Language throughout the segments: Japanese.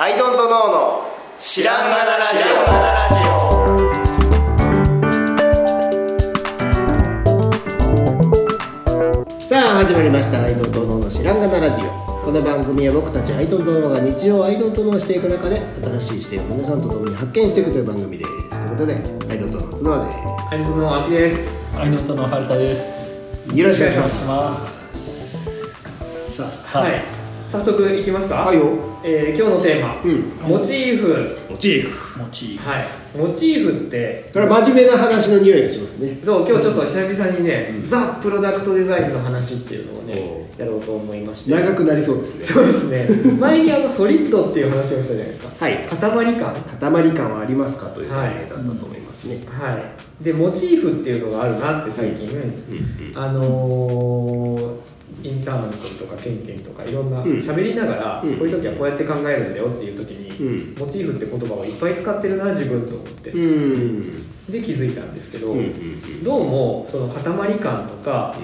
アイドントノーの知らんがなラジオさあ始まりましたアイドントノーの知らんがなラジオこの番組は僕たちアイドントノーが日常をアイドントノーしていく中で新しい視点を皆さんと共に発見していくという番組ですということでアイドントノーの角田ですアイドルの秋です。アイノットの春田です。よろしくお願いしましす。さはい。早速いきますか。あはいよ。えー今日のテーマ、うん。モチーフ。モチーフ。モチーフ。はい。モチーフって。これ真面目な話の匂いがしますね。そう今日ちょっと久々にね、ザ・プロダクトデザインの話っていうのをねおやろうと思いまして。長くなりそうですね。そうですね。前にあのソリッドっていう話をしたじゃないですか。はい。塊感。塊感はありますかという題名だったと思いますね、はい。でモチーフっていうのがあるなって最近、あのーインターン君とかケンケンとかいろんなうん。喋りながら、うん。こういう時はこうやって考えるんだよっていう時に、うん。モチーフって言葉をいっぱい使ってるな自分と思って、うん。で気づいたんですけど、うんうんどうもその塊感とか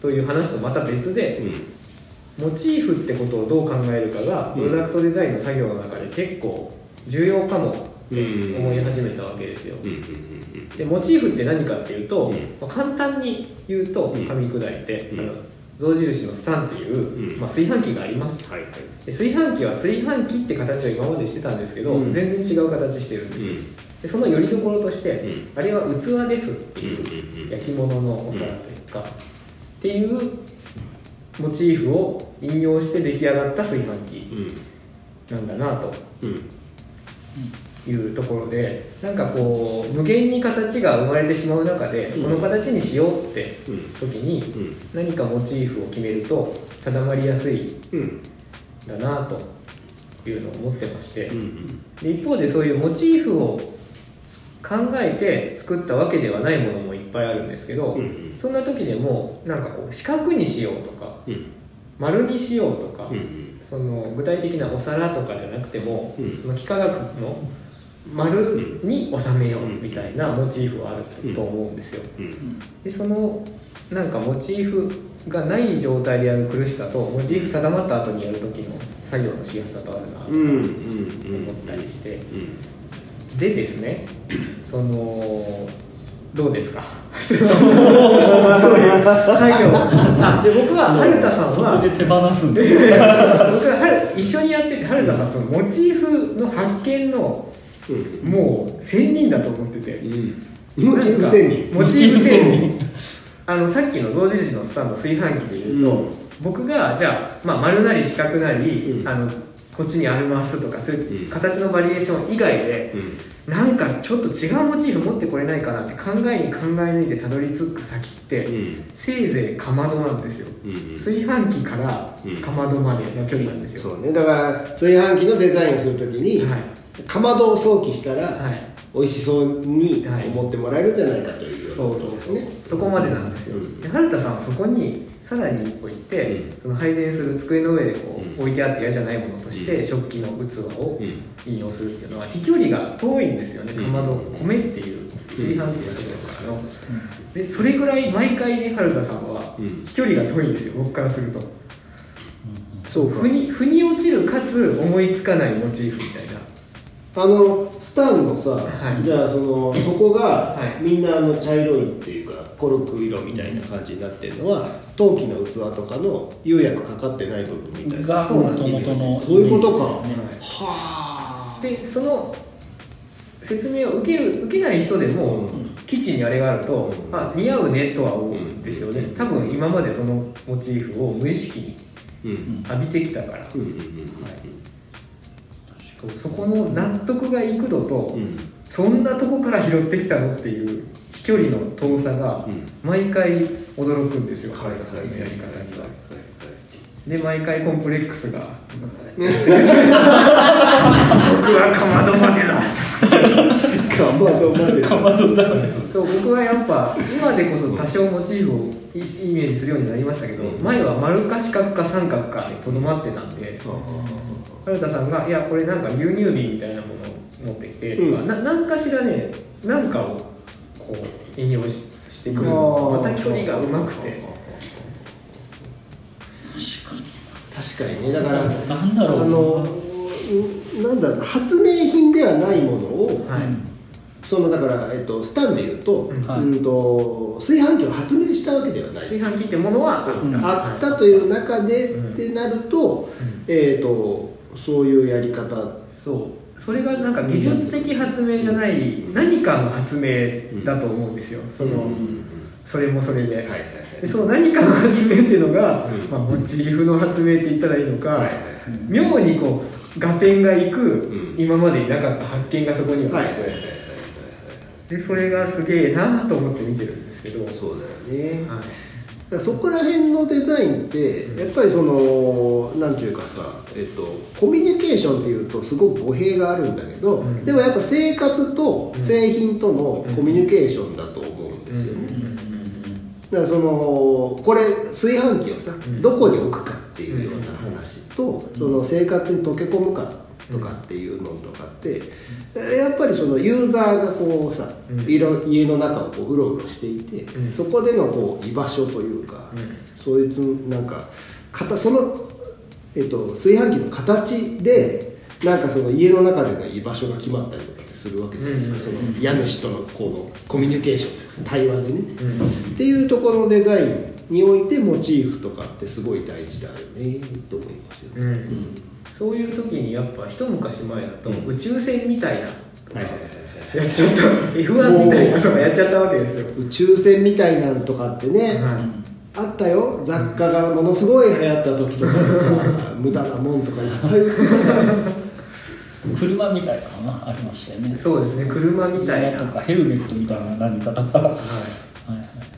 という話とまた別で、モチーフってことをどう考えるかがうん。プロダクトデザインの作業の中で結構重要かもって思い始めたわけですよ。うんうんでモチーフって何かっていうと、うん。まあ簡単に言うとうん。噛み砕いて、うんあの象印のスタンっていう、うん。まあ、炊飯器がありますはいはい。で炊飯器は炊飯器って形は今までしてたんですけど、うん。全然違う形してるんですよ、でそのよりどころとして、うん。あれは器ですっていう、うんうん焼き物のお皿というか、っていうモチーフを引用して出来上がった炊飯器うんなんだなと。うんいうところでなんかこう無限に形が生まれてしまう中で、うん。この形にしようってうん。時にうん。何かモチーフを決めると定まりやすいんうん。だなというのを思ってまして。うんで一方でそういうモチーフを考えて作ったわけではないものもいっぱいあるんですけど、うんそんな時でもなんかこう四角にしようとかうん。丸にしようとか、うん。その具体的なお皿とかじゃなくても、うん。その幾何学の丸に収めようみたいなモチーフはあると思うんですよ。うん。でそのなんかモチーフがない状態でやる苦しさとモチーフ定まった後にやる時の作業のしやすさとあるなと思ったりしてうん。でですねそのどうですか？そういう作業。あで僕は春田さんはそこで手放すんだ。僕は春一緒にやってて春田さんそのモチーフの発見のうんもう仙人だと思ってて。うん。モチーフ仙人。モチーフ仙モチー人。あのさっきの同時時のスタンド炊飯器でいうと、うん。僕がじゃあ、まあ、丸なり四角なり、うん。あのこっちにあるますとかそういううん形のバリエーション以外で、なんかちょっと違うモチーフ持ってこれないかなって考えに考え抜いてたどり着く先って、うん。せいぜいかまどなんですよ。うん。炊飯器からうん。かまどまでの距離なんですよ、そうね。だから炊飯器のデザインをするときにはいかまどを想起したらはい。美味しそうにはい思ってもらえるんじゃないかというよそうそうそうことですね。そこまでなんですよ、うん。で春田さんはそこにさらに一歩行って、うん。その配膳する机の上でこう、うん置いてあって嫌じゃないものとして、うん。食器の器をうん。引用するっていうのは飛距離が遠いんですよね、うん。かまど米っていう炊飯器のところからの、でそれぐらい毎回ね春田さんはうん。飛距離が遠いんですよ僕からすると。そうか。腑に腑に落ちるかつ思いつかないモチーフみたいなあのスタンのさ、はい。じゃあそのそこがはい。みんなあの茶色いっていうかコルク色みたいな感じになってるのは陶器の器とかの釉薬かかってない部分みたいな。が元々の。そういうことか。ね。はあでその説明を受ける受けない人でも、うん。キッチンにあれがあると、うん。あ似合うねとは思うんですよね、うん。多分今までそのモチーフを無意識にうん。浴びてきたから、うんうんそうそこの納得がいく度と、うん。うんそんなとこから拾ってきたのっていう飛距離の遠さがうん。毎回驚くんですよ、はい原田さんのやり方には。はで毎回コンプレックスが 僕はかまどまでだ。かまどまでかまどだ。そう僕はやっぱ今でこそ多少モチーフをイイメージするようになりましたけど、うん。前は丸か四角か三角かでとどまってたんで原田さんが「いやこれなんか牛乳瓶みたいなものを持ってきて」とか、うんななんかしらねなんかをこう引用ししてくるまた距離がうまくて。確かに。ね。だからなんだろう。なあのなんだろうな発明品ではないものをはい。そのだから、えっと、スタンで言うと,、うん。はい。うんと炊飯器を発明したわけではない、炊飯器ってものはあった、うん。あったという中で、うんってなると,、うん。えっとそういうやり方。そう。それがなんか技術的発明じゃない何かの発明だと思うんですよ。その、それもそれで,、はいはいはい。でその何かの発明っていうのが、うん。まあ、モチーフの発明って言ったらいいのか、はいはい妙にこう合点がいく、ん。今までになかった発見がそこには。あって、はいはいはいはい。でそれがすげえなと思って見てるんですけど、そうだよね、はいそこら辺のデザインってやっぱりそのなんていうかさ、えっと、コミュニケーションっていうとすごく語弊があるんだけど、うん。でもやっぱ生活と製品とのコミュニケーションだと思うんですよね、だからそのこれ炊飯器をさ、ん。どこに置くかっていうような話と、その生活に溶け込むかとかっていうのとかって、やっぱりそのユーザーがこうさ、家の中をこううろうろしていて、うん。そこでのこう居場所というか、うん。そいつなんかかたその、えっと、炊飯器の形でなんかその家の中での居場所が決まったりとかするわけじゃないですか、うん。その家主とのこのコミュニケーション対話でね、うん。っていうところのデザインにおいてモチーフとかってすごい大事だよねと思いますよ、うんそういう時にやっぱ一昔前だとうん。宇宙船みたいなとかやっちゃった F1 みたいなとかやっちゃったわけですよ、宇宙船みたいなんとかってね、はあったよ。雑貨がものすごい流行った時とかでさ 無駄なもんとかいっぱい。車みたいなのがありましたよね。い、そうですね車みたいな、なんかヘルメットみたいな何かとか、はい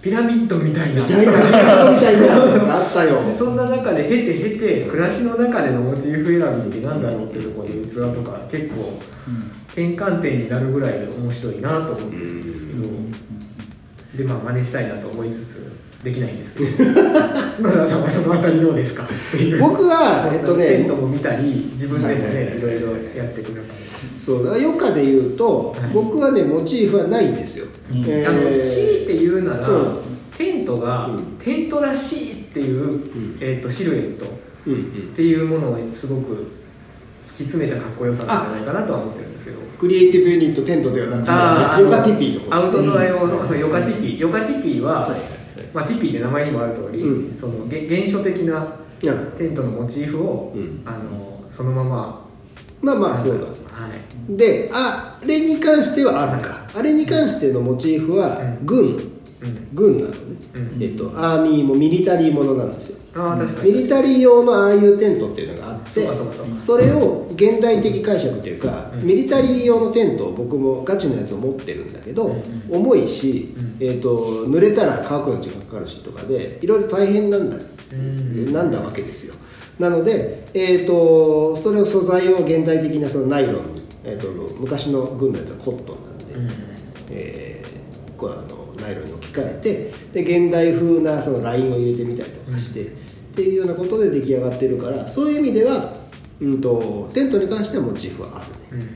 ピラミッドみたいな。みたいなみたいなのがあったよ。で そんな中で経て経て暮らしの中でのモチーフ選びってなんだろうっていうところで器とか結構転換点になるぐらいで面白いなと思ってるんですけど、でまあ真似したいなと思いつつできないんですけど のあたりどうですか？僕はえっとねテントも見たり自分でもね、はいろいろやってくる中で。そうだから余暇で言うと、はい。僕はねモチーフはないんですよ、うん。えー。あの強いて言うなら、うん。テントが、うん。テントらしいっていう、ん。えー、とシルエットっていうものをすごく突き詰めたかっこよさなんじゃないかなとは思ってるんですけど。クリエイティブユニットテントではなくてヨカティピーの方アウトドア用のヨカティピーヨカティピーは、はいはいまあ、ティピーって名前にもある通り、うん。そのげ原初的なテントのモチーフを、うん。あのそのまままあまあそうだ。はい。であれに関してはあるか。あれに関してのモチーフはうん。軍。うん。軍なのね、うん。えっとアーミーもミリタリーものなんですよああ確かに。ミリタリー用のああいうテントっていうのがあってそれを現代的解釈っていうか、うん。ミリタリー用のテントを僕もガチのやつを持ってるんだけど、うん。重いし、うん。えー、と濡れたら乾くのに時間かかるしとかでいろいろ大変なんだ、うん。なんだわけですよ。なので、えー、とそれを素材を現代的なそのナイロンに、えー、と昔の軍のやつはコットンナイロンに置き換えてで現代風なそのラインを入れてみたりとかして、っていうようなことで出来上がってるからそういう意味では、うん、とテントに関してはモチーフはあるね、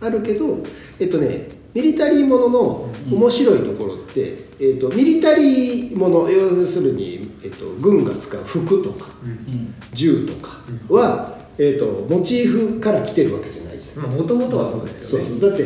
うん。あるけどえっとねミリタリーものの面白いところって、えっとミリタリーもの要するに、えっと軍が使う服とかうん。銃とかは、えっとモチーフから来てるわけじゃないじゃん。まあもともとはそうですそう。よねだって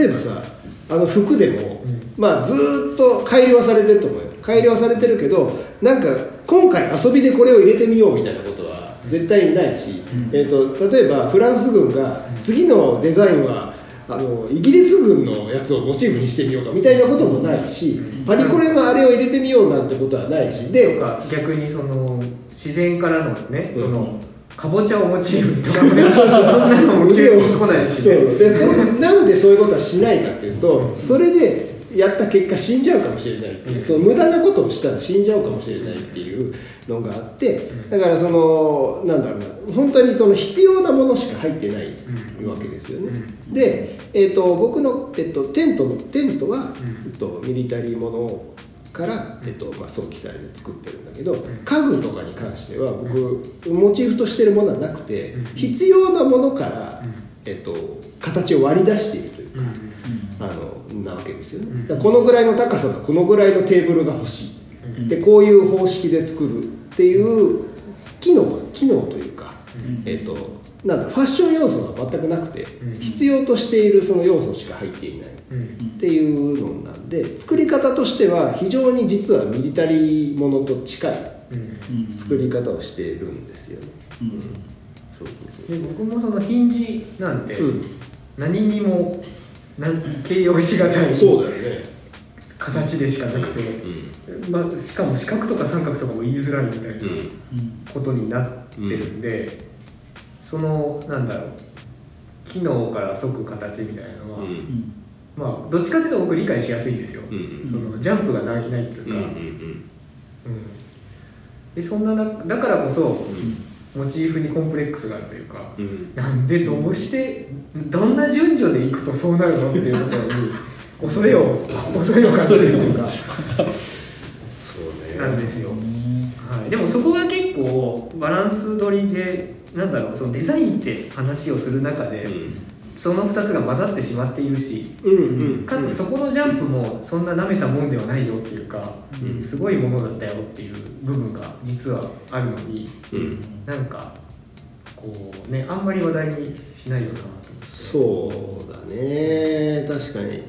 例えばさあの服でも、うんまあずーっと改良はされてると思うよ。改良はされてるけどなんか今回遊びでこれを入れてみようみたいなことは絶対にないし、えー、と例えばフランス軍が次のデザインはあのイギリス軍のやつをモチーフにしてみようかみたいなこともないし、パリコレのあれを入れてみようなんてことはないし。で逆にその自然からのね、うん。そのかぼちゃをモチーフにとかね そんなのも急に来ないしそねう。でそなんでそういうことはしないかっていうとそれでやった結果死んじゃうかもしれないっていう、うん。その無駄なことをしたら死んじゃうかもしれないっていうのがあってだからそのなんだろうな本当にその必要なものしか入ってないわけですよね、で、えー、と僕の、えっとテントのテントは、ん。えっとミリタリーものから、えっとまあ、早期祭で作ってるんだけど、家具とかに関しては僕モチーフとしてるものはなくて、うん。必要なものから、えっと、形を割り出しているというか、あのなわけですよね、このぐらいの高さのこのぐらいのテーブルが欲しい、ん。でこういう方式で作るっていう機能機能というか、えっとなんだファッション要素が全くなくて、うん。必要としているその要素しか入っていないうん。っていうのなんで作り方としては非常に実はミリタリーものと近い作り方をしているんですよね。うん。そうそうで僕もそのヒンジなんて何にもなん形容しがたいそうだよね。形でしかなくて、うん。まあ、しかも四角とか三角とかも言いづらいみたいなうん。うんことになってるんで、そのなんだろう。機能から即形みたいなのは、うん。うんまあどっちかっていうと僕理解しやすいんですよ、うんそのジャンプがないないっていうか、うんうんうんでそんななだからこそモチーフにコンプレックスがあるというか、うん。うんなんでどうしてどんな順序でいくとそうなるのっていうところに恐れを 恐れを感じるというかそうね。なんですよ、ねはい、でもそこが結構バランス取りでなんだろうそのデザインって話をする中で、その2つが混ざってしまっているしうんうん。かつそこのジャンプもそんな舐めたもんではないよっていうか、うん。すごいものだったよっていう部分が実はあるのにうん。なんかこうねあんまり話題にしないよなと思って。そうだね。確かに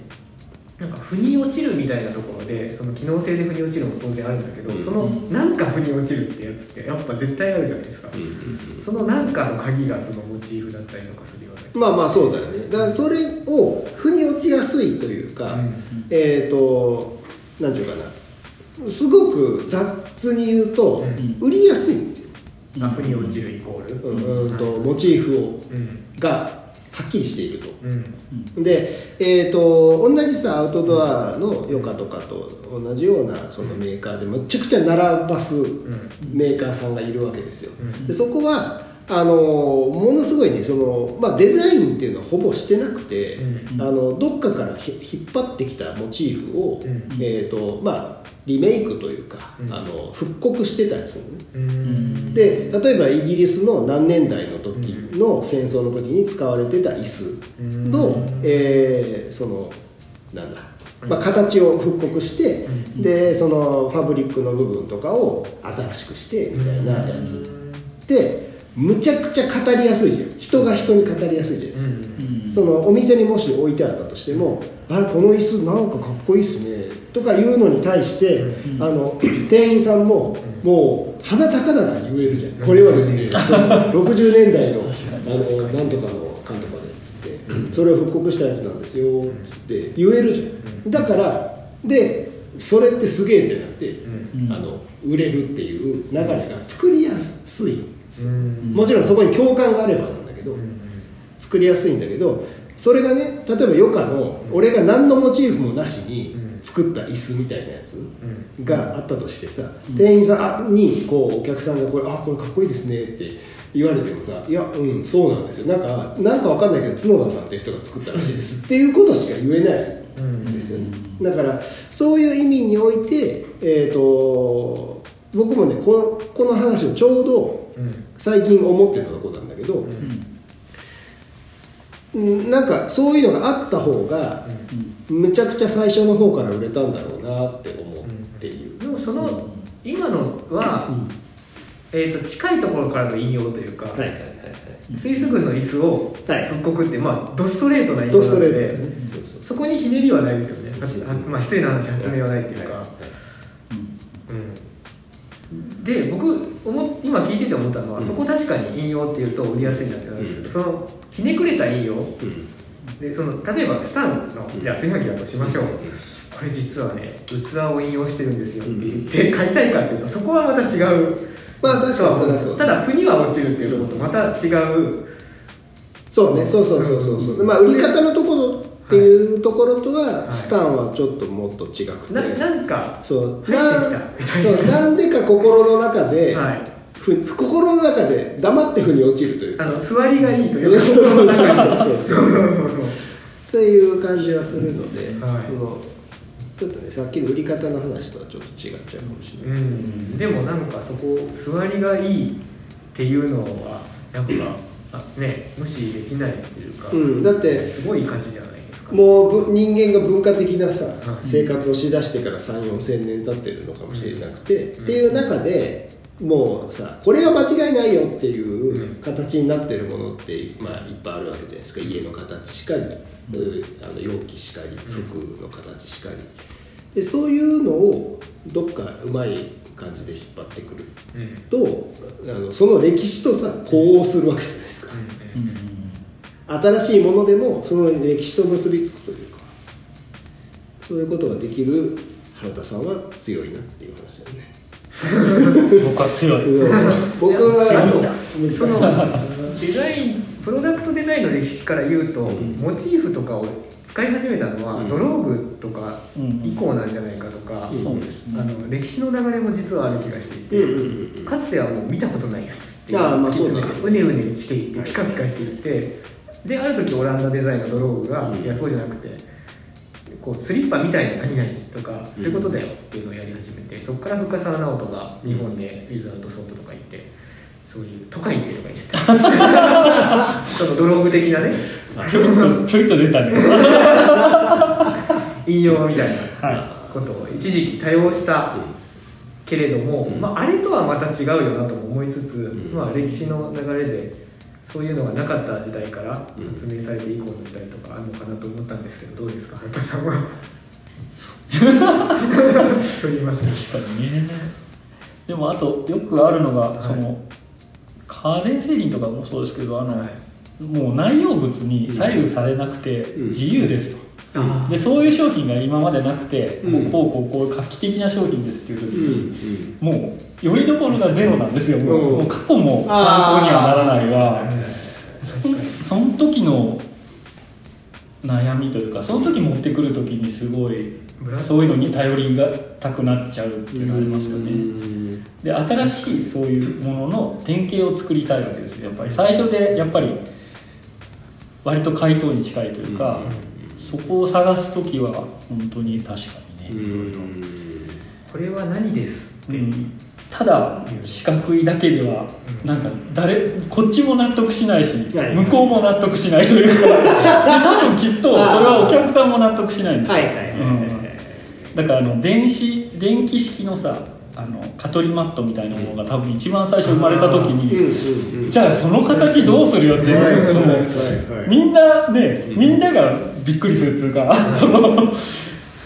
なんか腑に落ちるみたいなところでその機能性で腑に落ちるのも当然あるんだけど、うん。そのなんか腑に落ちるってやつってやっぱ絶対あるじゃないですか、うん。そのなんかの鍵がそのモチーフだったりとかするようなまあまあそうだよね。だからそれを腑に落ちやすいというか、うん。えっ、となんていうかな。すごく雑に言うと、うん。売りやすいんですよ、あ腑に落ちるイコール。うんうんとモチーフをうん。がはっきりしていると。うん。で、えー、と同じさアウトドアのヨカとかと同じようなそのメーカーでむちゃくちゃ並ばすメーカーさんがいるわけですよ。うん。でそこはあのものすごいねその、まあ、デザインっていうのはほぼしてなくて、うん。あのどっかからひ引っ張ってきたモチーフを、うん。えーとまあ、リメイクというか、うん。あの復刻してたりするのね。うん。で例えばイギリスの何年代の時の戦争の時に使われてた椅子の、うん。えーそのなんだ、まあ、形を復刻して、うん。でそのファブリックの部分とかを新しくしてみたいなやつ。でむちゃくちゃ語りやすいじゃん。人が人に語りやすいじゃないですか、うん。そのお店にもし置いてあったとしても「あこの椅子なんかかっこいいっすね」とかいうのに対して、うん。あの 店員さんももう鼻高々に言えるじゃん、これはですねその60年代のあのなんとかの監督でっつって、それを復刻したやつなんですよっつって言えるじゃん、だからでそれってすげえってなって、うん。あの売れるっていう流れが作りやすい。んです。もちろんそこに共感があればなんだけど、うん。作りやすいんだけどそれがね例えば余暇の俺が何のモチーフもなしに作った椅子みたいなやつうん。があったとしてさ、店員さんにこうお客さんがこれ「あこれかっこいいですね」って言われてもさ「いやうんそうなんですよ。なんかなんかわかんないけど角田さんっていう人が作ったらしいです」っていうことしか言えないうんんですよね。だからそういう意味においてえっ、と僕もねこのこの話をちょうどうん最近思ってたとこなんだけど、うんなんかそういうのがあった方がむちゃくちゃ最初の方から売れたんだろうなって思っている、でもその今のは、えー、と近いところからの引用というか、はいはいはいはい。スイス軍の椅子をはい。復刻って、まあ、ドストレートな引用なので、そこにひねりはないですよね、まあ、失礼な話発明はないっていうか、で僕思今聞いてて思ったのは、うん。そこ確かに引用っていうと売りやすいなってなるんですけど、そのひねくれた引用。うん。でその例えばスタンのじゃあ炊飯器だとしましょう、これ実はね器を引用してるんですよって言って買いたいかっていうとそこはまた違う。まあ確かにただ負には落ちるっていうところとまた違う。そうねそうそうそうそうそう。まあ売り方のところっていうところとは、い。スタンはちょっともっと違くて、ななんかそうなそうなんでか心の中で、はい。ふ心の中で黙って腑に落ちるというか。あの座りがいいというかそうそうそうそう。そうそうそうという感じはするので、はい。そのちょっとねさっきの売り方の話とはちょっと違っちゃうかもしれうない、ん、でもなんかそこ座りがいいっていうのはやっぱあね無視できないっていうか、うん、だってすごい価値じゃないもうぶ人間が文化的なさ、はい。生活をしだしてから3 4千年経ってるのかもしれなくて、っていう中でもうさこれが間違いないよっていう形になってるものって、まあ、いっぱいあるわけじゃないですか。家の形しかり、うん。あの容器しかり服の形しかり。でそういうのをどっかうまい感じで引っ張ってくるうん。とあのその歴史とさ呼応するわけじゃないですか、新しいものでもその歴史と結びつくというかそういうことができる原田さんは強いなっていう話だよね。僕は強い。僕はあのそのデザインプロダクトデザインの歴史から言うと、モチーフとかを使い始めたのは、うん。ドローグとかうん。以降なんじゃないかとか、うんそうですね。あの歴史の流れも実はある気がしていて、うんうんうんかつてはもう見たことないやつっていうああまあ突き詰うね。うねしていってピカピカしていってである時オランダデザインのドローグが、うん。いやそうじゃなくてこうスリッパみたいな何々とかそういうことだよっていうのをやり始めてそこから深澤直人が日本でウィズアウトソートとか行ってそういう都会行ってとか言ってた。そのドローグ的なね。ちょいと出たね。引用みたいなはことを一時期多用したけれども、うん。まあ、あれとはまた違うよなとも思いつつ、ん。まあ、歴史の流れでそういうのがなかった時代からうん。発明されて以降の時代とかあるのかなと思ったんですけどどうですか？原田さんは？振りますね確かにね。でもあとよくあるのが、い。そのカレー製品とかもそうですけどあの、はい。もう内容物に左右されなくてうん。自由ですと、あでそういう商品が今までなくて、うん。もうこうこうこう画期的な商品ですっていう時うん。に、もうよりどころがゼロなんですよ、もう過去も参考にはならないがその時の悩みというかその時持ってくる時にすごいそういうのに頼りがたくなっちゃうっていうのがありますよね、うん。で新しいそういうものの典型を作りたいわけですよ。やっぱり最初でやっぱり割と回答に近いというか、そこを探す時は本当に確かにね、うん。これは何ですって、うんただ四角いだけではなんか誰こっちも納得しないしはい向こうも納得しないというか。で多分きっとそれはお客さんも納得しないんですよ。だからあの電子電気式のさあの蚊取りマットみたいなものが多分一番最初生まれた時うんに、じゃあその形どうするよっていう、みんなねみんながびっくりするっていうか、その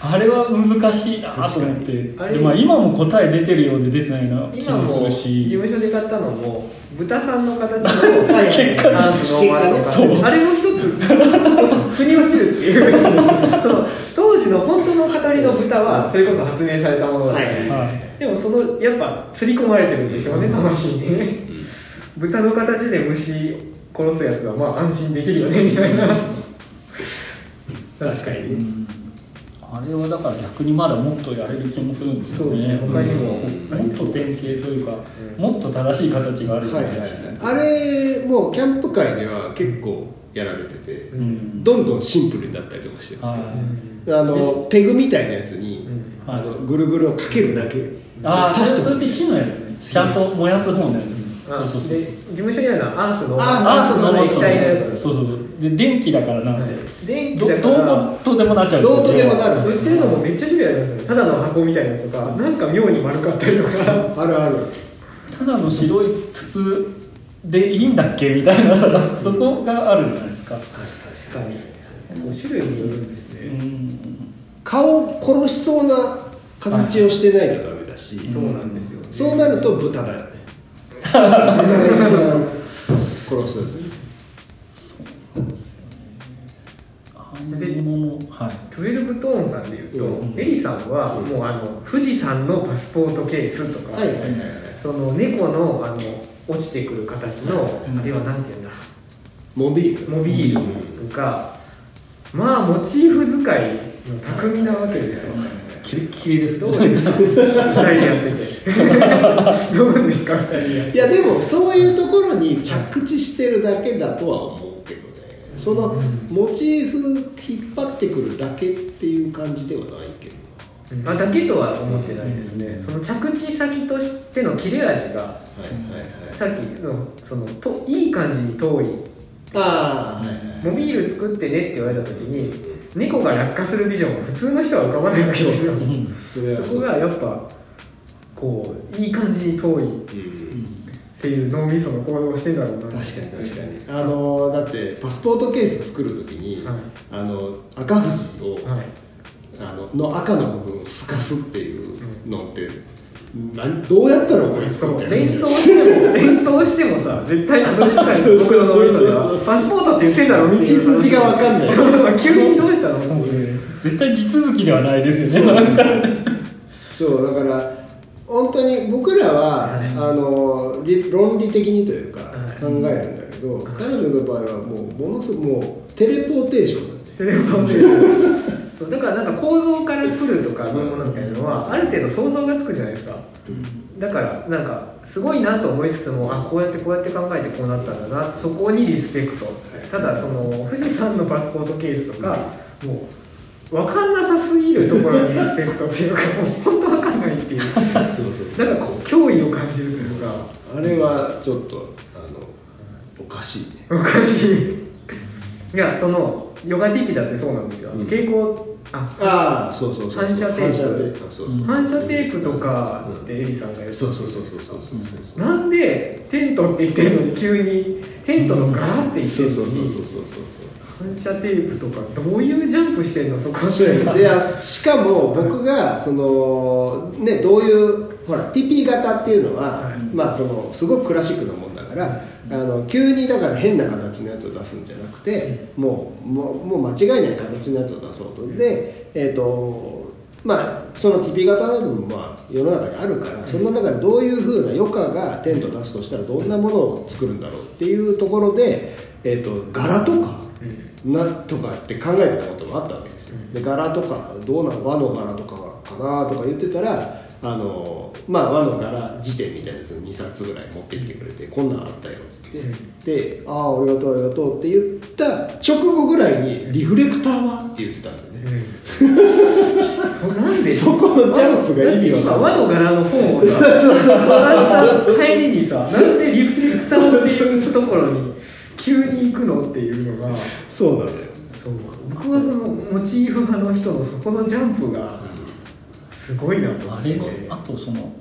あれは難しいなと思って。確かにあれで、まあ、今も答え出てるようで出てないな気今もするし。務所で買ったのも豚さんの形の ダンスノーマルとか、あれも一つ腑に落ちるっていう。その当時の本当の語りの豚はそれこそ発明されたものだはいはい。でもそのやっぱ刷り込まれてるんでしょうね魂にね。豚の形で虫殺すやつはまあ安心できるよねみたいな。確かに。ねうんあれはだから逆にまだもっとやれる気もするんですよね。そうですね。他にも。うんもっと典型というか、うんもっと正しい形があるよう。はない気はい。あれもうキャンプ界では結構やられてて、うん。どんどんシンプルになったりとかしてるんはですけど、あのペグみたいなやつに、うん。あのぐるぐるをかけるだけ。ああ刺してもそれって火のやつね。ちゃんと燃やす方のやつあそうそうそうで事務所にあるのはアースのアースの液体のやつ。そうそうそうで電気だからなんせ、電気どどだからうとでもなっちゃう。どうとでもなる。売ってるのもめっちゃ種類ありますよね。ただの箱みたいなやつとかなんか妙に丸かったりとか。あるある。ただの白い筒でいいんだっけみたいなさそこがあるじゃないですか。確かに。そう種類によるんですうね、ん。顔を殺しそうな形をしてないとダメだし、そうなんですよ、ね、そうなると豚だよね。豚が一番殺す。やつああいうものはい12トーンさんでい。うと、うん。エリさんはもうあの富士山のパスポートケースとか、はいはいはいはい。その猫のあの落ちてくる形の、うんあれはなんていうんだ？モビール。モビールとかまあモチーフ使いの巧みなわけですよ、キレッキレですどうですか？二人でやってて。どうですか？二人でやっ て。いやでもそういうところに着地してるだけだとは思うそのモチーフ引っ張ってくるだけっていう感じではないけどあだけとは思ってないですね、その着地先としての切れ味がさっきのそのといい感じに遠い。ああはいはいモビール作ってねって言われた時に猫が落下するビジョンは普通の人は浮かばないわけですよ。うん。そこがやっぱこういい感じに遠い。っうんていう脳みその構造をしてんだろうな。確かに確かに。あのだってパスポートケース作る時に、はい。あの赤富士を、はい。あのの赤の部分を透かすっていうのって、なんどうやったら思いつくそう。んだよ連想しても 連想してもさ絶対たどり着かない。そうそう僕の脳みそでそうそうはパスポートって言ってんだろ道筋が分かんない。急にどうしたの？そう。ね絶対地続きではないですよね。なんか。そう。だから本当に僕らは、はい。あの理論理的にというかはい。考えるんだけど、彼女の場合はもうものすごくもうテレポーテーションなんでテレフォン。でそうだからなんか構造から来るとかそういうものみたいなのはある程度想像がつくじゃないですか。だからなんかすごいなと思いつつもあこうやってこうやって考えてこうなったんだな。そこにリスペクト。ただその富士山のパスポートケースとかもう分かんなさすぎるところにリスペクトっていうかもう本当分かんないっていうなんかこう脅威を感じるというか。あれはちょっとあのおかしいね。おかしい。いやそのヨガティピだってそうなんですよ、うん。蛍光あああそうそうそう反射テープ。反射テープとかってエリさんが言ってそうそうそうそうそうそうなんでテントって言ってるのに急にテントの柄って言ってそうるのに。そうそうそうそう反射テープとかどういうジャンプしてんのそこっていやしかも僕がそのねどういうほら TP 型っていうのは、はい。まあそのすごくクラシックなもんだから、あの急にだから変な形のやつを出すんじゃなくて、もうもうもう間違いない形のやつを出そうと。でえっ、とまあその TP 型のやつもまあ世の中にあるから、そんな中でどういうふうな余暇がテントを出すとしたらどんなものを作るんだろうっていうところで、えー、と柄とか、なとかって考えてたこともあったわけですよ。で柄とかどうなの和の柄とかかなとか言ってたらあのまあ和の柄辞典みたいなやつを2冊ぐらい持ってきてくれてこんなんあったよって言ってで「ああありがとうありがとう」って言った直後ぐらいに「リフレクターは?」って言ってたんだよね。そなんで？そこのジャンプが意味わかんない。今和の柄の本をさ渡した帰りにさ なんでリフレクターっていうところに急に行くのっていうのが。そうなのよそう。僕はそのモチーフ派の人のそこのジャンプがすごいなと思って。あれのあとその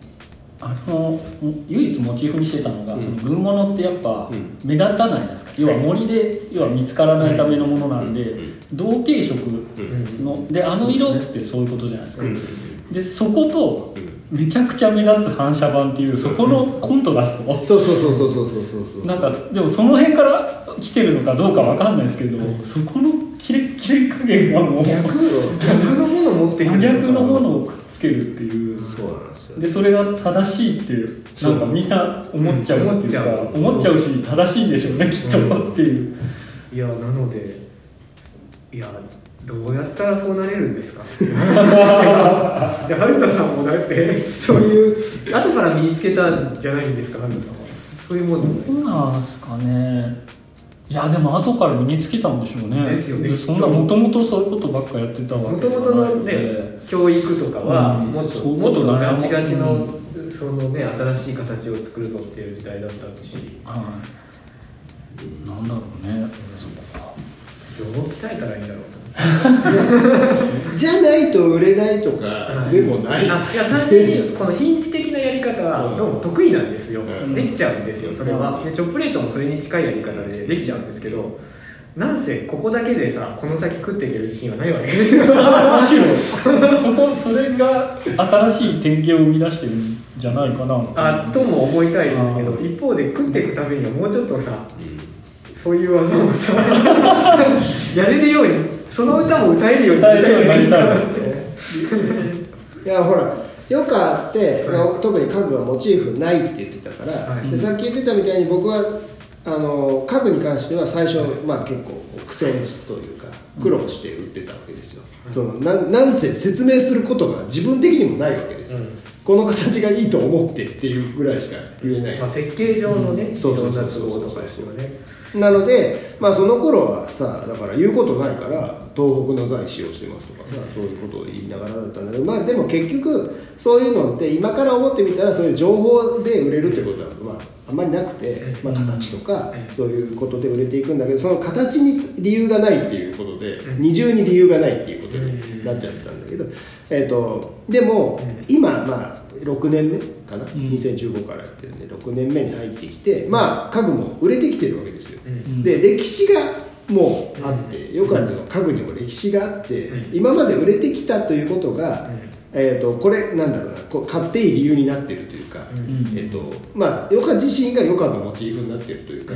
あの唯一モチーフにしてたのが、うん。その軍物ってやっぱうん。目立たないじゃないですか、要は森で要は見つからないためのものなんで、うん。同系色うん。のであの色ってそういうことじゃないですか、うん。でそことうん。めちゃくちゃ目立つ反射板っていうそこのコントラスト、そうそうそうそうそうそうそうなんかでもその辺から来てるのかどうかわかんないですけど、そこのキレッキレ加減がもう逆。逆のもの持ってくる真逆のものをけるっていう。そうなんですよ。でそれが正しいっていうなんかみんな思っちゃうっていうか、うん。思っちゃうし正しいんでしょうねきっとっていう、いやなのでいやどうやったらそうなれるんですか？で春田さんもだってそういう後から身につけたんじゃないんですか春田さんは？そういうもの。どうなんすかねいやでも後から身につけたんでしょうね。ですよね。そんなもともとそういうことばっかやってたわもけではともとのね教育とかはうん。もっとそうもっとガチガチのうそのね新しい形を作るぞっていう時代だったし。はい。なんだろうね。そうか。どう鍛えたらいいんだろうと じゃないと売れないとかでもない、あいや単純にこのヒンジ的なやり方はどうも得意なんですよ、うん。できちゃうんですよそれは、でチョップレートもそれに近いやり方でできちゃうんですけどなんせここだけでさこの先食っていける自信はないわけですよ。むしろ。そこそれが新しい典型を生み出してるんじゃないかな。あとも思いたいですけどあ一方で食っていくためにはもうちょっとさそういう技もさ やれるようにその歌も歌えるようになりたいいやほらよくあって、特に家具はモチーフないって言ってたから、はい。でさっき言ってたみたいに僕はあの家具に関しては最初、まあ、結構苦戦というか苦労して売ってたわけですよ、そのななんせ説明することが自分的にもないわけですよ、うんこの形がいいと思ってっていうぐらいしか言えない、まあ、設計上のねいそうそうそうそう。とかですよね。なので、まあ、その頃はさだから言うことないから東北の材使用してますとかさそういうことを言いながらだったんだけど、まあ、でも結局そういうのって今から思ってみたらそういう情報で売れるってことは、まあ、あんまりなくて、まあ、形とかそういうことで売れていくんだけどその形に理由がないっていうことで二重に理由がないっていうことになっちゃったんだけど、えー、とでも今、まあ、6年目かな、2015からやってるんで6年目に入ってきてまあ家具も売れてきてるわけですよ、うん。で歴史がもうあって、ヨカンの家具にも歴史があって、今まで売れてきたということが、えー、とこれなんだろうなこう買っていい理由になってるというか、ん。えーとまあ、ヨカン自身がヨカンのモチーフになってるというか、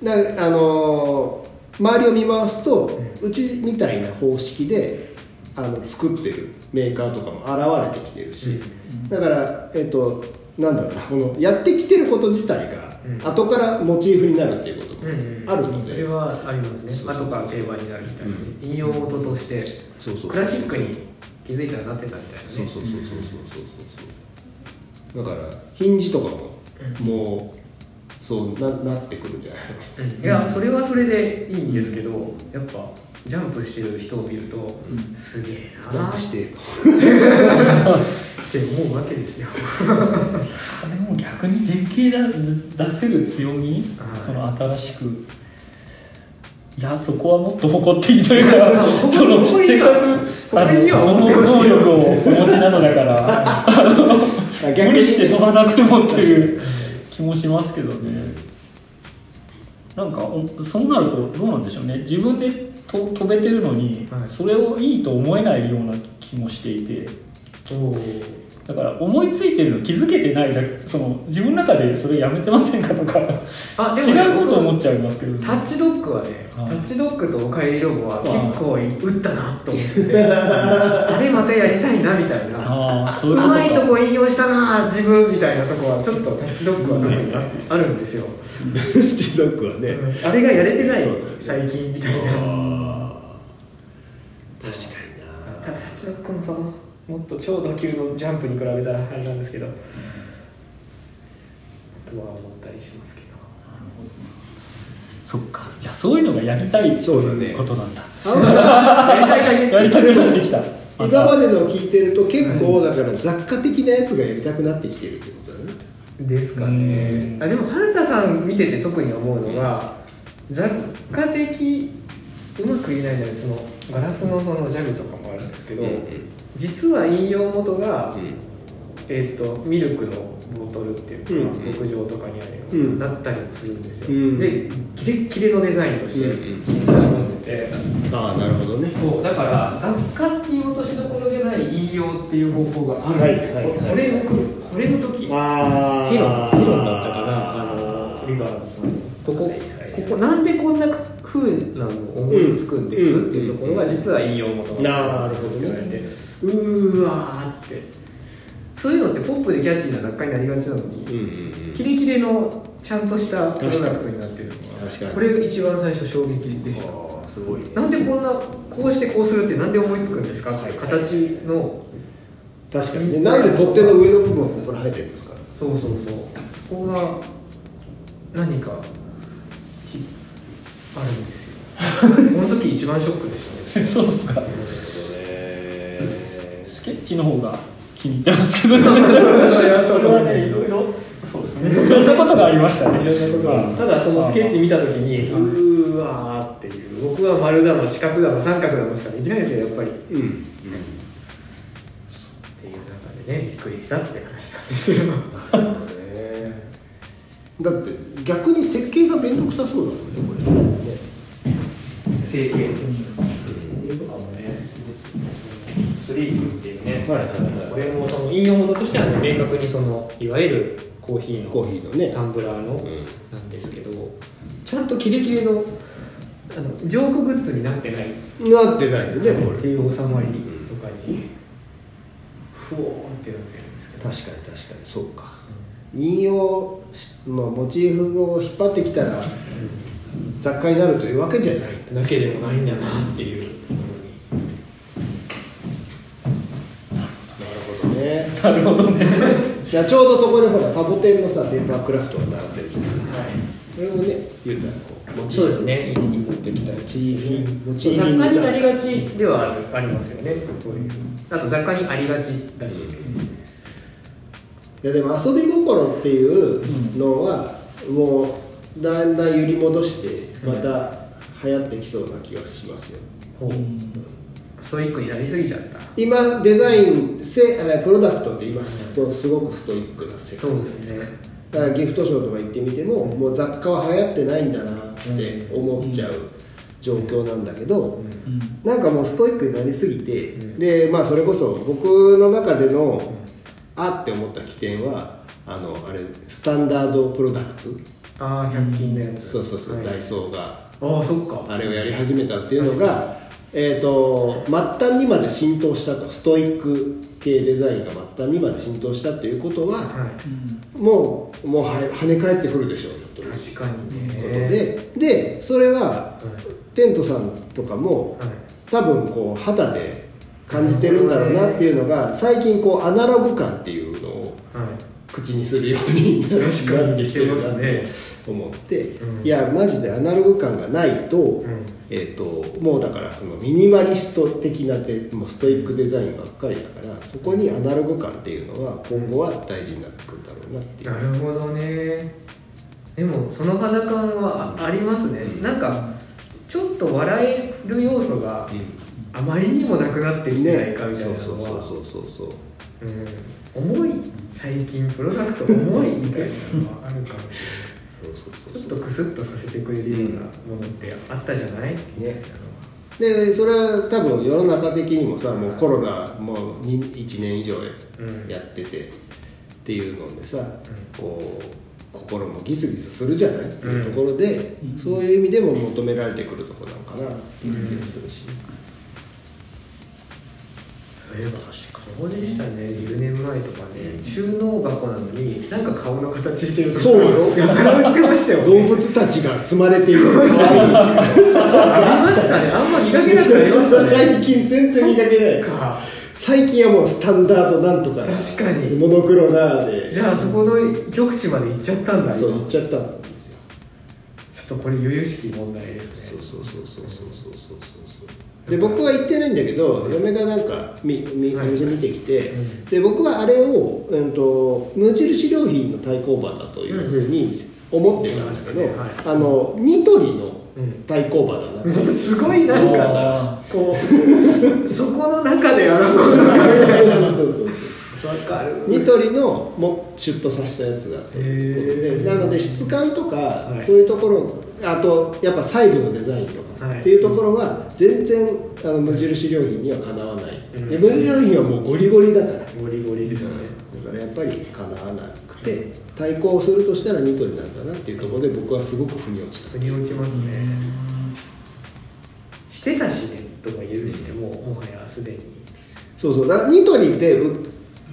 なあのー周りを見回すと、うちみたいな方式であの作ってるメーカーとかも現れてきてるし、だから、えっとなんだろうなこのやってきてること自体が、うん。後からモチーフになるっていうこともあるので、それはありますね。後から定番になるみたいな、うん。引用元としてクラシックに気づいたらなってたみたいなね。そうそうそうそうそうそう。そうだからヒンジとかも、もうそうななってくるんじゃないうん。いやそれはそれでいいんですけどやっぱジャンプしてる人を見ると、すげえな。のジャンプして。って思うわけですよ。あれも逆に典型だ出せる強み、はい。その新しく。いやそこはもっと誇っていいというか そのせっかくはあのその能力をお持ちなのだから 無理して飛ばなくてもっていう気もしますけどね。なんかおそうなるとどうなんでしょうね。自分でと飛べてるのに、はい。それをいいと思えないような気もしていて。だから思いついてるの気づけてないだけ。その自分の中でそれやめてませんかとか。あでもね違うこと思っちゃいますけどタッチドッグはね、はいタッチドッグとおかえりロボは結構打ったなと思って。て あれまたやりたいなみたいな。うまいとこ引用したな自分みたいなとこはちょっとタッチドッグは特にああるんですよ。ジドッグはね、あれがやれてない最近みたいな。確かにな。ただタッチドッグもそのもっと超打球のジャンプに比べたらあれなんですけど、とは思ったりしますそっか。じゃあそういうのがやりたいってそうだね。いうことなんだ。やりたいだけやりたくなってきた。今までのを聞いてると結構だから雑貨的なやつがやりたくなってきてるってことだね。ですかね。うん。あでも春田さん見てて特に思うのが雑貨的うまく言えないじゃないそのガラスのそのジャグとかもあるんですけど、実は引用元が、えー、とミルクのボトルっていうか、うん。牧場とかにあるうんようなだったりもするんですよ、うん。でキレッキレのデザインとしてうん差し込んでて、ああなるほどね。そうだから雑貨っていう落としどころじゃない引用っていう方法があるんで、はいはいはい。これのこれの時ああヒロンヒロンだったかなあのリバーズさんここ、ここなんでこんな風なの思いつくんです、うんっていうところが実は引用元の。なるほどね。うーわーってそういうのってポップでキャッチーな雑貨になりがちなのに、うんうんうん。キレキレのちゃんとしたプロダクトになってるのが確かに。これ一番最初衝撃でした。すごいね。なんでこんなこうしてこうするってなんで思いつくんですか？ってい。う形の。確かに。ねなんで取っ手の上の部分はここから生えてるんですか？そうそうそう。ここが何かきあるんですよ。この時一番ショックでしたね。そうですか。へスケッチの方が気に入ってますけどね。それはねいろいろそうですねいろんなことがありましたね。いろんなことが。ただそのスケッチ見た時にうーわーっていう僕は丸だの四角だの三角だのしかできないですよ。やっぱり。っうん。ていう中でねびっくりしたって話なんですけど。だって逆に設計が面倒くさそうだもんねこれ。ね成形とかもねスリープっていうね。はいはいはい。これもその引用元としてはね明確にそのいわゆるコーヒーのコーヒーのねタンブラーのんなんですけどちゃんとキレキレのあのジョークグッズになってない。なってないよねこれ。っていう収まりとかにふおーってなってるんですけど。確かに確かにそうか。引用しまあモチーフを引っ張ってきたら雑貨になるというわけじゃない。だけでもないんだなっていうねなるほどね。いやちょうどそこにほらサボテンのさペーパークラフトが並んでるじゃないですか。それをね言うたらこうモチそうですね。持ってきたりモチーフモチ雑貨になりがちではあるありますよね。そういう。あと雑貨にありがちだし、いやでも遊び心っていうのはもうだんだん揺り戻してまた流行ってきそうな気がしますよ、ほうストイックになりすぎちゃった。今デザインせえプロダクトって今す。とすごくストイックな世界ですね。だからギフトショーとか行ってみても、もう雑貨は流行ってないんだなって思っちゃう状況なんだけど、うん。なんかもうストイックになりすぎて、うん。でまあそれこそ僕の中でのあって思った起点はあのあれスタンダードプロダクツああ100均のやつ。そうそうそう、はい。ダイソーがああそっか。あれをやり始めたっていうのが、えー、と末端にまで浸透したと。ストイック系デザインが末端にまで浸透したっていうことは、はい。もうもうは跳ね返ってくるでしょうよと。いうこ確かにね。とで、でそれはテントさんとかもはい。多分こう肌で感じてるんだろうなっていうのが最近こうアナログ感っていうのをはい。口にするようになってきてるなっして思って、うん。いやマジでアナログ感がないと,、うんえー、ともうだからそのミニマリスト的なデもうストイックデザインばっかりだからそこにアナログ感っていうのは今後は大事になってくるだろうなっていう。なるほどね。でもその肌感はあありますね、うん。なんかちょっと笑える要素がうん。あまりにもなくなってきてないかみたいなそうのはそうそうそうそう。うん。重い？最近プロダクト重い？みたいなのはあるかも。しそうそうれそうないちょっとクスッとさせてくれるようなものってあったじゃない？みたいなのはでそれは多分世の中的にもさもうコロナもう1年以上うん。やっててっていうのでさ、こう心もギスギスするじゃない？っていうところで、うん。そういう意味でも求められてくるところなのかなっていう気がするし、そういえば確かそうでしたね。10年前とかね。収納箱なのになんか顔の形してるとこそうよ。やたら売ってましたよ、ね、動物たちが積まれている。ありましたね。あんま見かけなくなりましたね。最近全然見かけないか。最近はもうスタンダードなんとか。確かに。モノクロなで。じゃあそこの極地まで行っちゃったんだそう今言っちゃった。んですよちょっとこれ由々しき問題ですね。そうそうそうそうそうそうそうそうで僕は言ってないんだけど嫁がなんかみみはい。お店見てきて、うん。で僕はあれを、うん、と無印良品の対抗馬だというふうに思ってたんですけど、はい。あのニトリのうん対抗馬だな。すごいなんかあこうそこの中で争うそうそうそう。わかる。ニトリのもシュッとさせたやつだということでへーなので質感とか、はい。そういうところあとやっぱ細部のデザインとか、はいっていうところは全然あの無印良品にはかなわない、うん。で無印良品はもうゴリゴリだから。ゴリゴリですね。だからやっぱりかなわなくて対抗するとしたらニトリなんだなっていうところで僕はすごく腑に落ちた。腑に落ちますね。してたしねとか言うしねもうもはやすでに。そうそう。だからニトリってう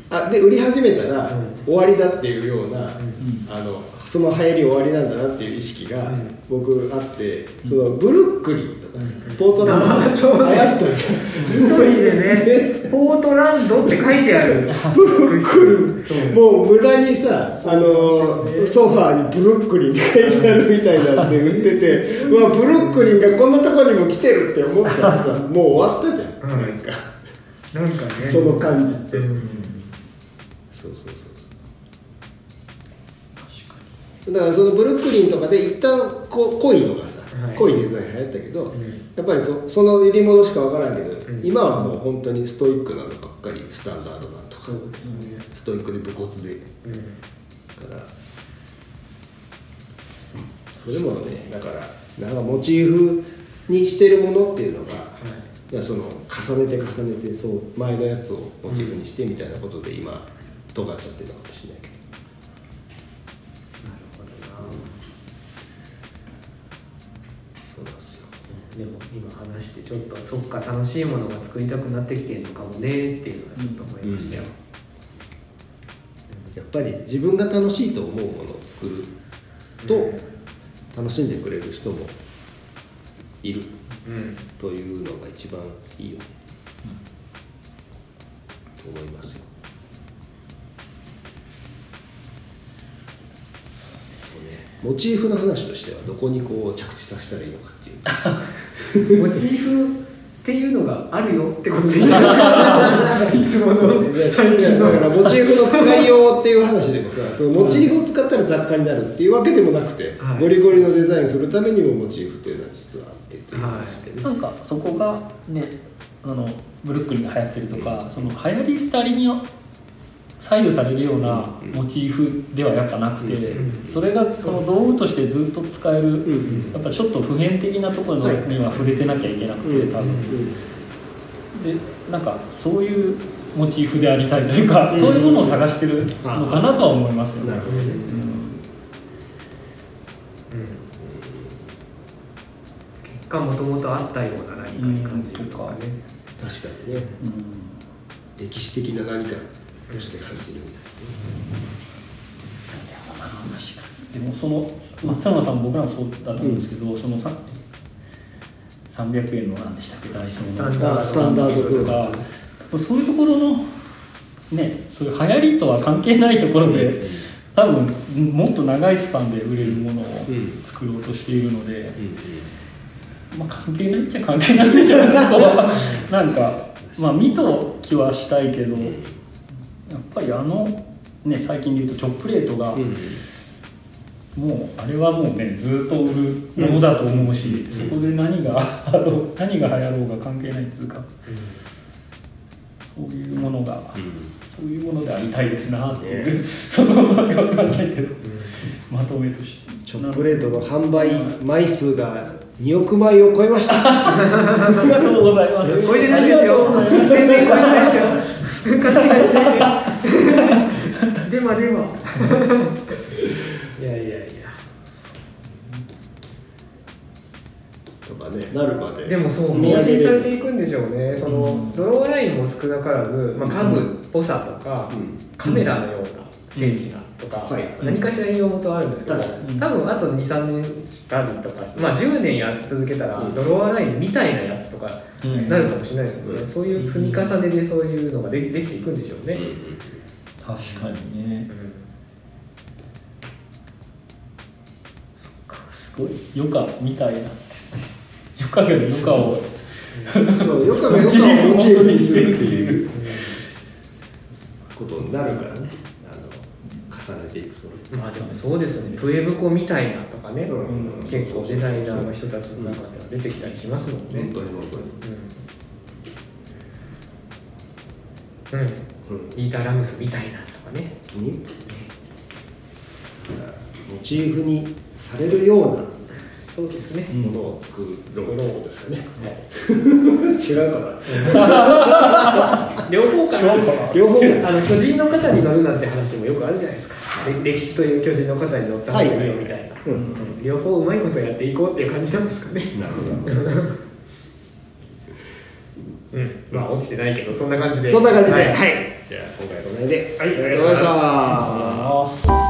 あで売り始めたらうん。終わりだっていうような、うん。あのその流行り終わりなんだなっていう意識がうん。僕あって、そのブルックリンとかさ、うん。ポートランド。そう。流行ねったじゃんニトリでねポートランドって書いてある。ブルックリン。もう無駄にさあのソファーにブルックリンって書いてあるみたいになって売ってて うわブルックリンがこんなとこにも来てるって思ったらさもう終わったじゃん、うん。なんか。なんかね。その感じって、うんだからそのブルックリンとかで一旦こ濃いのがさ、はい。濃いデザイン流行ったけど、ん。やっぱりそその入り戻しかわからんけど、ん。今はもう本当にストイックなのばっかりスタンダードなんとかそうですね。ストイックで武骨で。うん。からそれもねだからなんかモチーフにしてるものっていうのが、いやその重ねて重ねてそう前のやつをモチーフにしてみたいなことで今尖っちゃってるのかもしれないけど。でも今話してちょっとそっか楽しいものが作りたくなってきてるのかもねっていうのはちょっと思いましたよ、やっぱり自分が楽しいと思うものを作ると楽しんでくれる人もいるうん。というのが一番いいよね、と思いますよ。モチーフの話としてはどこにこう着地させたらいいのかっていう モチーフっていうのがあるよってこと。でいいですかいつもの最近の。だからモチーフの使いようっていう話でもさそのモチーフを使ったら雑貨になるっていうわけでもなくて、はい。ゴリゴリのデザインをするためにもモチーフっていうのは実はあってという話でね、なんかそこがねあのブルックリンが流行ってるとかその流行り廃りに左右されるようなモチーフではやっぱなくて、うん。それがその道具としてずっと使える、ん。やっぱちょっと普遍的なところはい。には触れてなきゃいけなくて多分。でなんかそういうモチーフでありたいというか、うん。そういうものを探してるのかなとは思いますよね。結果もともとあったような何かに感じるとかね、確かにね。うん。歴史的な何かとして感じるみたい確かにでもその松山さん僕らもそうだと思うんですけど、そのさ300円の何でしたっけダイソーのスタンダードとかそういうところのねそういう流行りとは関係ないところで多分もっと長いスパンで売れるものをうん作ろうとしているので、なまあ、関係ないっちゃ関係ないでしょうなん。かまあ見と気はしたいけどやっぱりあのね最近で言うとチョップレートが、うん。もうあれはもうねずっと売るものだと思うし、そこで何が何が流行ろうが関係ないっていうかそういうものが、そういうものでありたいですなっていう、そのまま分かんないけど、まとめとして。チョップレートの販売枚数が2億枚を超えましたありがとうございます超えてないですよ全然超えてないですよ勘違いしないで。デマデマいやいやいや。とかねなるまで。でもそう更新されていくんでしょうね。その、うん。ドローラインも少なからず、まあ、家具っぽさとか、うん。カメラのような精緻なとか、はい。何かしら引用元はあるんですけど、確かに。多分あと23年したりとかまあ10年やり続けたら、うん。ドロワーラインみたいなやつとかうん。なるかもしれないですよね、うん。そういう積み重ねでそういうのがでできていくんでしょうね、確かにね。すごい余暇みたいな。余暇が余暇を。そう。よくよくモチーフにするっていうことになるからね重ねていくと。まあでもそうですよね。プエブコみたいなとかね、うん。結構デザイナーの人たちの中では出てきたりしますもんね、本当に本当に。うん、ううん、イーターラムスみたいなとかね。んに？モチーフにされるようなそうですね、ものを作ろうですよね、はい。違うかな。両方かな。両方。あの巨人の方に乗るなんて話もよくあるじゃないですか。れ歴史という巨人の方に乗った方がい。いよみたいな、両方うまいことやっていこうっていう感じなんですかね。なるほど。うん。まあ落ちてないけどそんな感じで。そんな感じで、は、はい。いじゃあ今回はこの辺で、はい。ありがとうございました。